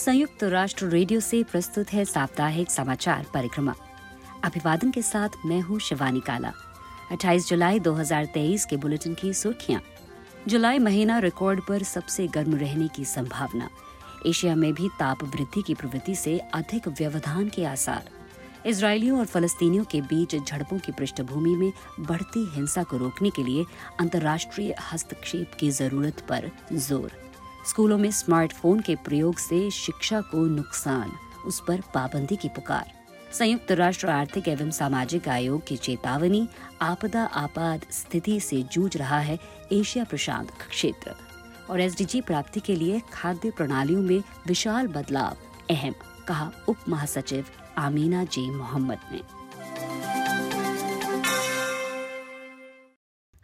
संयुक्त राष्ट्र रेडियो से प्रस्तुत है साप्ताहिक समाचार परिक्रमा। अभिवादन के साथ मैं हूँ शिवानी काला। 28 जुलाई 2023 के बुलेटिन की सुर्खियाँ। जुलाई महीना रिकॉर्ड पर सबसे गर्म रहने की संभावना। एशिया में भी ताप वृद्धि की प्रवृत्ति से अधिक व्यवधान के आसार। इसराइलियों और फलस्तीनियों के बीच झड़पों की पृष्ठभूमि में बढ़ती हिंसा को रोकने के लिए अंतर्राष्ट्रीय हस्तक्षेप की ज़रूरत पर ज़ोर। स्कूलों में स्मार्टफ़ोन के प्रयोग से शिक्षा को नुकसान, उस पर पाबंदी की पुकार। संयुक्त राष्ट्र आर्थिक एवं सामाजिक आयोग की चेतावनी, आपदा आपात स्थिति से जूझ रहा है एशिया प्रशांत क्षेत्र। और एसडीजी प्राप्ति के लिए खाद्य प्रणालियों में विशाल बदलाव अहम, कहा उप महासचिव आमीना जे मोहम्मद ने।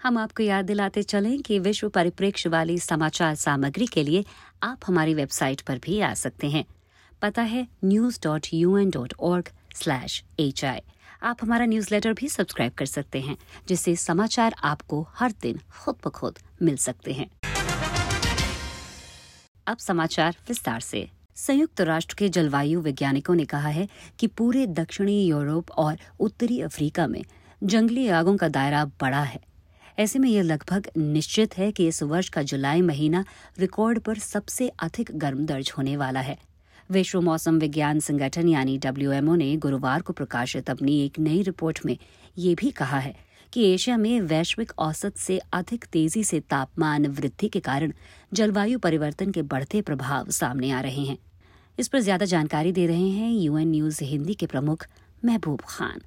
हम आपको याद दिलाते चलें कि विश्व परिप्रेक्ष्य वाली समाचार सामग्री के लिए आप हमारी वेबसाइट पर भी आ सकते हैं। पता है news dot U N dot org slash H I आप हमारा न्यूज़लेटर भी सब्सक्राइब कर सकते हैं, जिससे समाचार आपको हर दिन खुद ब खुद मिल सकते हैं। अब समाचार विस्तार से। संयुक्त राष्ट्र के जलवायु वैज्ञानिकों ने कहा है कि पूरे दक्षिणी यूरोप और उत्तरी अफ्रीका में जंगली आगों का दायरा बड़ा है। ऐसे में यह लगभग निश्चित है कि इस वर्ष का जुलाई महीना रिकॉर्ड पर सबसे अधिक गर्म दर्ज होने वाला है। विश्व मौसम विज्ञान संगठन यानी डब्ल्यूएमओ ने गुरुवार को प्रकाशित अपनी एक नई रिपोर्ट में ये भी कहा है कि एशिया में वैश्विक औसत से अधिक तेज़ी से तापमान वृद्धि के कारण जलवायु परिवर्तन के बढ़ते प्रभाव सामने आ रहे हैं। इस पर ज़्यादा जानकारी दे रहे हैं यूएन न्यूज़ हिंदी के प्रमुख महबूब खान।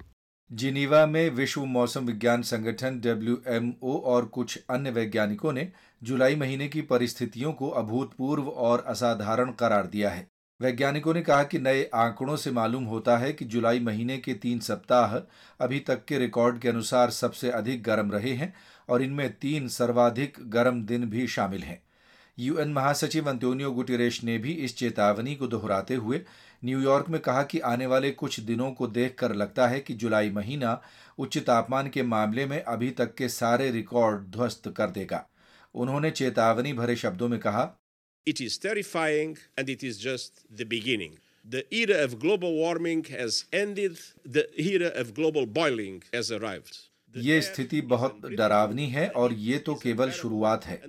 जिनीवा में विश्व मौसम विज्ञान संगठन डब्ल्यूएमओ और कुछ अन्य वैज्ञानिकों ने जुलाई महीने की परिस्थितियों को अभूतपूर्व और असाधारण करार दिया है। वैज्ञानिकों ने कहा कि नए आंकड़ों से मालूम होता है कि जुलाई महीने के तीन सप्ताह अभी तक के रिकॉर्ड के अनुसार सबसे अधिक गर्म रहे हैं और इनमें तीन सर्वाधिक गर्म दिन भी शामिल हैं। यूएन महासचिव अंतोनियो गुटेरेश ने भी इस चेतावनी को दोहराते हुए न्यूयॉर्क में कहा कि आने वाले कुछ दिनों को देखकर लगता है कि जुलाई महीना उच्च तापमान के मामले में अभी तक के सारे रिकॉर्ड ध्वस्त कर देगा उन्होंने चेतावनी भरे शब्दों में कहा it is terrifying and it is just the beginning. The era of global warming has ended, the era of global boiling has arrived. ये स्थिति बहुत डरावनी है और ये तो केवल शुरुआत है।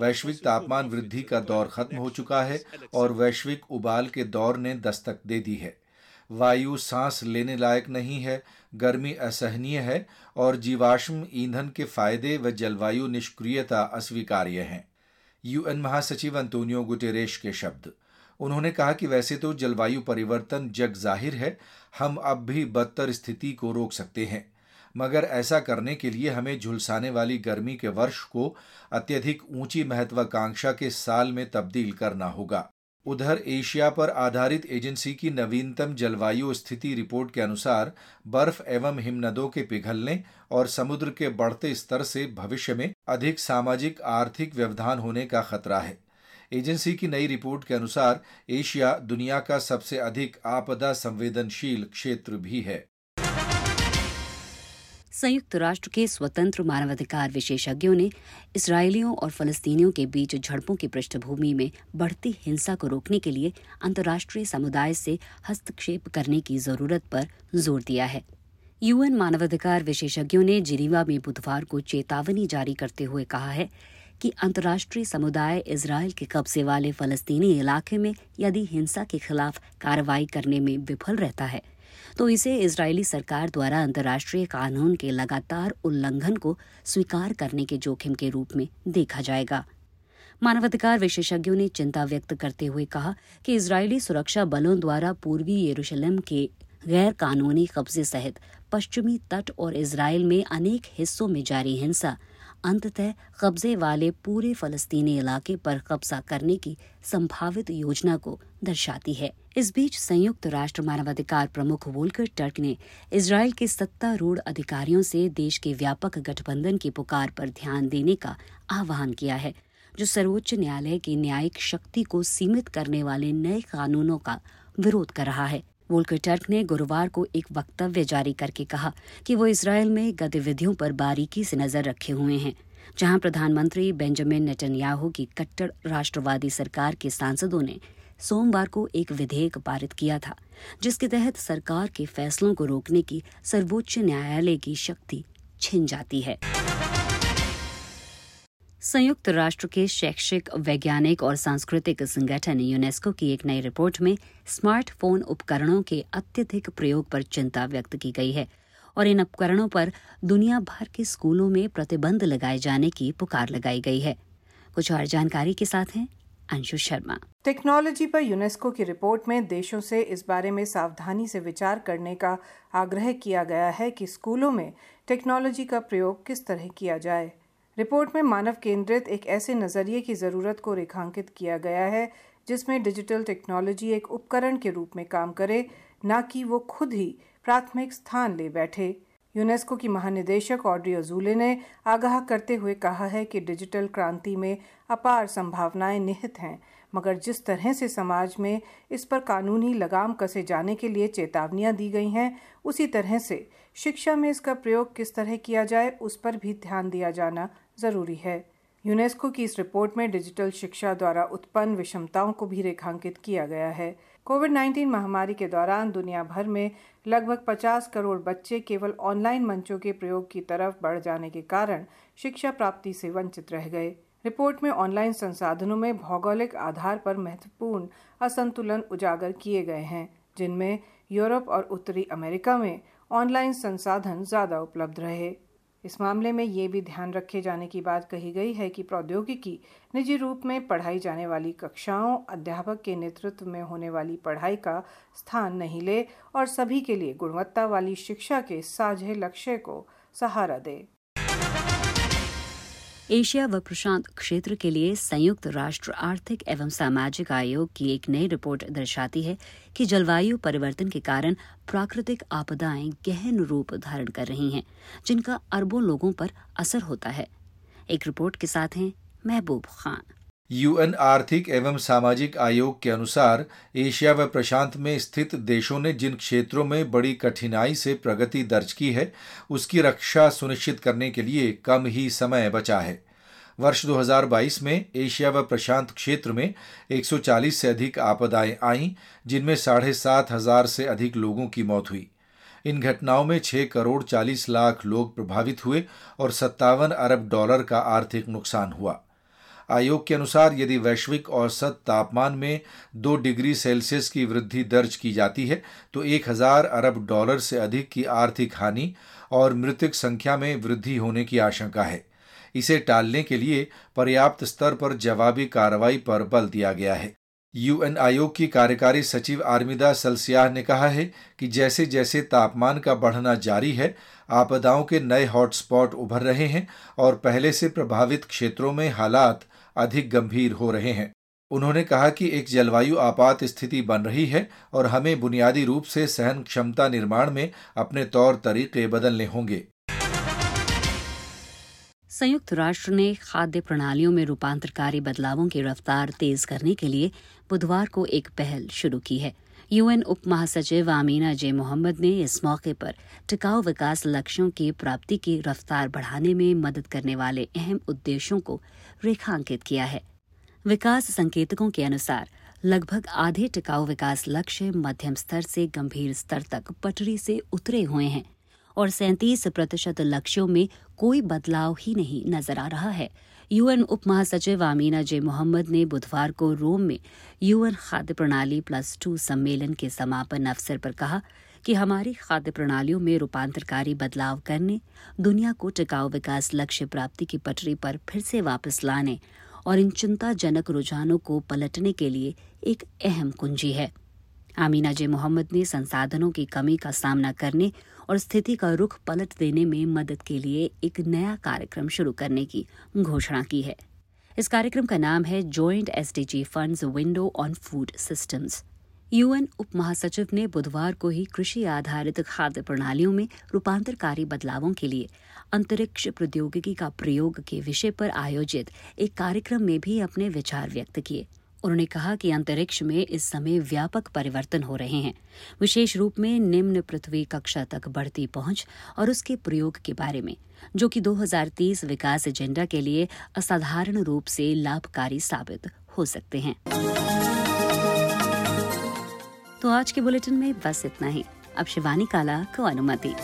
वैश्विक तापमान वृद्धि का दौर खत्म हो चुका है और वैश्विक उबाल के दौर ने दस्तक दे दी है। वायु सांस लेने लायक नहीं है गर्मी असहनीय है और जीवाश्म ईंधन के फ़ायदे व जलवायु निष्क्रियता अस्वीकार्य हैं। यूएन महासचिव अंतोनियो गुटेरेश के शब्द। उन्होंने कहा कि वैसे तो जलवायु परिवर्तन जग ज़ाहिर है हम अब भी बदतर स्थिति को रोक सकते हैं। मगर ऐसा करने के लिए हमें झुलसाने वाली गर्मी के वर्ष को अत्यधिक ऊँची महत्वाकांक्षा के साल में तब्दील करना होगा। उधर एशिया पर आधारित एजेंसी की नवीनतम जलवायु स्थिति रिपोर्ट के अनुसार बर्फ़ एवं हिमनदों के पिघलने और समुद्र के बढ़ते स्तर से भविष्य में अधिक सामाजिक आर्थिक व्यवधान होने का खतरा है। एजेंसी की नई रिपोर्ट के अनुसार एशिया दुनिया का सबसे अधिक आपदा संवेदनशील क्षेत्र भी है। संयुक्त राष्ट्र के स्वतंत्र मानवाधिकार विशेषज्ञों ने इसराइलियों और फलस्तीनियों के बीच झड़पों की पृष्ठभूमि में बढ़ती हिंसा को रोकने के लिए अंतर्राष्ट्रीय समुदाय से हस्तक्षेप करने की ज़रूरत पर ज़ोर दिया है। यूएन मानवाधिकार विशेषज्ञों ने जिनीवा में बुधवार को चेतावनी जारी करते हुए कहा है कि अंतर्राष्ट्रीय समुदाय इसराइल के कब्जे वाले फलस्तीनी इलाके में यदि हिंसा के खिलाफ कार्रवाई करने में विफल रहता है तो इसे इजरायली सरकार द्वारा अंतर्राष्ट्रीय कानून के लगातार उल्लंघन को स्वीकार करने के जोखिम के रूप में देखा जाएगा। मानवाधिकार विशेषज्ञों ने चिंता व्यक्त करते हुए कहा कि इजरायली सुरक्षा बलों द्वारा पूर्वी यरूशलेम के गैर कानूनी कब्जे सहित पश्चिमी तट और इसराइल में अनेक हिस्सों में जारी हिंसा, अंततः कब्जे वाले पूरे फलस्तीनी इलाके पर कब्जा करने की संभावित योजना को दर्शाती है। इस बीच संयुक्त राष्ट्र मानवाधिकार प्रमुख वोल्कर टर्क ने इसराइल के सत्तारूढ़ अधिकारियों से देश के व्यापक गठबंधन की पुकार पर ध्यान देने का आह्वान किया है, जो सर्वोच्च न्यायालय की न्यायिक शक्ति को सीमित करने वाले नए कानूनों का विरोध कर रहा है। वोल्कर टर्क ने गुरुवार को एक वक्तव्य जारी करके कहा कि वो इसराइल में गतिविधियों पर बारीकी से नज़र रखे हुए हैं, जहाँ प्रधानमंत्री बेंजामिन नेतन्याहू की कट्टर राष्ट्रवादी सरकार के सांसदों ने सोमवार को एक विधेयक पारित किया था, जिसके तहत सरकार के फैसलों को रोकने की सर्वोच्च न्यायालय की शक्ति छिन जाती है। संयुक्त राष्ट्र के शैक्षिक, वैज्ञानिक और सांस्कृतिक संगठन यूनेस्को की एक नई रिपोर्ट में स्मार्टफ़ोन उपकरणों के अत्यधिक प्रयोग पर चिंता व्यक्त की गई है और इन उपकरणों पर दुनिया भर के स्कूलों में प्रतिबंध लगाए जाने की पुकार लगाई गई है। कुछ और जानकारी के साथ हैं अंशु शर्मा। टेक्नोलॉजी पर यूनेस्को की रिपोर्ट में देशों से इस बारे में सावधानी से विचार करने का आग्रह किया गया है कि स्कूलों में टेक्नोलॉजी का प्रयोग किस तरह किया जाए। रिपोर्ट में मानव केंद्रित एक ऐसे नज़रिए की ज़रूरत को रेखांकित किया गया है, जिसमें डिजिटल टेक्नोलॉजी एक उपकरण के रूप में काम करे, न कि वो खुद ही प्राथमिक स्थान ले बैठे। यूनेस्को की महानिदेशक ऑड्री अजूले ने आगाह करते हुए कहा है कि डिजिटल क्रांति में अपार संभावनाएँ निहित हैं, मगर जिस तरह से समाज में इस पर कानूनी लगाम कसे जाने के लिए चेतावनियाँ दी गई हैं, उसी तरह से शिक्षा में इसका प्रयोग किस तरह किया जाए, उस पर भी ध्यान दिया जाना ज़रूरी है। यूनेस्को की इस रिपोर्ट में डिजिटल शिक्षा द्वारा उत्पन्न विषमताओं को भी रेखांकित किया गया है। कोविड 19 महामारी के दौरान दुनिया भर में लगभग 50 करोड़ बच्चे केवल ऑनलाइन मंचों के प्रयोग की तरफ़ बढ़ जाने के कारण शिक्षा प्राप्ति से वंचित रह गए। रिपोर्ट में ऑनलाइन संसाधनों में भौगोलिक आधार पर महत्वपूर्ण असंतुलन उजागर किए गए हैं, जिनमें यूरोप और उत्तरी अमेरिका में ऑनलाइन संसाधन ज़्यादा उपलब्ध रहे। इस मामले में ये भी ध्यान रखे जाने की बात कही गई है कि प्रौद्योगिकी निजी रूप में पढ़ाई जाने वाली कक्षाओं, अध्यापक के नेतृत्व में होने वाली पढ़ाई का स्थान नहीं ले और सभी के लिए गुणवत्ता वाली शिक्षा के साझे लक्ष्य को सहारा दे। एशिया व प्रशांत क्षेत्र के लिए संयुक्त राष्ट्र आर्थिक एवं सामाजिक आयोग की एक नई रिपोर्ट दर्शाती है कि जलवायु परिवर्तन के कारण प्राकृतिक आपदाएँ गहन रूप धारण कर रही हैं, जिनका अरबों लोगों पर असर होता है। एक रिपोर्ट के साथ हैं महबूब खान। यूएन आर्थिक एवं सामाजिक आयोग के अनुसार एशिया व प्रशांत में स्थित देशों ने जिन क्षेत्रों में बड़ी कठिनाई से प्रगति दर्ज की है, उसकी रक्षा सुनिश्चित करने के लिए कम ही समय बचा है। वर्ष 2022 में एशिया व प्रशांत क्षेत्र में 140 से अधिक आपदाएँ आईं, जिनमें साढ़े सात हज़ार से अधिक लोगों की मौत हुई। इन घटनाओं में छह करोड़ चालीस लाख लोग प्रभावित हुए और सत्तावन अरब डॉलर का आर्थिक नुकसान हुआ। आयोग के अनुसार यदि वैश्विक औसत तापमान में दो डिग्री सेल्सियस की वृद्धि दर्ज की जाती है तो एक हज़ार अरब डॉलर से अधिक की आर्थिक हानि और मृतक संख्या में वृद्धि होने की आशंका है। इसे टालने के लिए पर्याप्त स्तर पर जवाबी कार्रवाई पर बल दिया गया है। यूएन आयोग की कार्यकारी सचिव आर्मिदा सलसियाह ने कहा है कि जैसे जैसे तापमान का बढ़ना जारी है, आपदाओं के नए हॉटस्पॉट उभर रहे हैं और पहले से प्रभावित क्षेत्रों में हालात अधिक गंभीर हो रहे हैं। उन्होंने कहा कि एक जलवायु आपात स्थिति बन रही है और हमें बुनियादी रूप से सहन क्षमता निर्माण में अपने तौर तरीके बदलने होंगे। संयुक्त राष्ट्र ने खाद्य प्रणालियों में रूपांतरकारी बदलावों की रफ्तार तेज करने के लिए बुधवार को एक पहल शुरू की है। यूएन उप महासचिव आमीना जे मोहम्मद ने इस मौके पर टिकाऊ विकास लक्ष्यों की प्राप्ति की रफ्तार बढ़ाने में मदद करने वाले अहम उद्देश्यों को रेखांकित किया है। विकास संकेतकों के अनुसार, लगभग आधे टिकाऊ विकास लक्ष्य मध्यम स्तर से गंभीर स्तर तक पटरी से उतरे हुए हैं। और सैंतीस प्रतिशत लक्ष्यों में कोई बदलाव ही नहीं नज़र आ रहा है। यूएन उप महासचिव आमीना जे मोहम्मद ने बुधवार को रोम में यूएन खाद्य प्रणाली प्लस टू सम्मेलन के समापन अवसर पर कहा कि हमारी खाद्य प्रणालियों में रूपांतरकारी बदलाव करने, दुनिया को टिकाऊ विकास लक्ष्य प्राप्ति की पटरी पर फिर से वापस लाने और इन चिंताजनक रुझानों को पलटने के लिए एक अहम कुंजी है। आमीना जे मोहम्मद ने संसाधनों की कमी का सामना करने और स्थिति का रुख पलट देने में मदद के लिए एक नया कार्यक्रम शुरू करने की घोषणा की है। इस कार्यक्रम का नाम है joint SDG funds window on food systems UN उप महासचिव ने बुधवार को ही कृषि आधारित खाद्य प्रणालियों में रूपांतरकारी बदलावों के लिए अंतरिक्ष प्रौद्योगिकी का प्रयोग के विषय पर आयोजित एक कार्यक्रम में भी अपने विचार व्यक्त किए। उन्होंने कहा कि अंतरिक्ष में इस समय व्यापक परिवर्तन हो रहे हैं। विशेष रूप में निम्न पृथ्वी कक्षा तक बढ़ती पहुँच और उसके प्रयोग के बारे में, जो कि 2030 विकास एजेंडा के लिए असाधारण रूप से लाभकारी साबित हो सकते हैं। तो आज के बुलेटिन में बस इतना ही। अब शिवानी काला को अनुमति।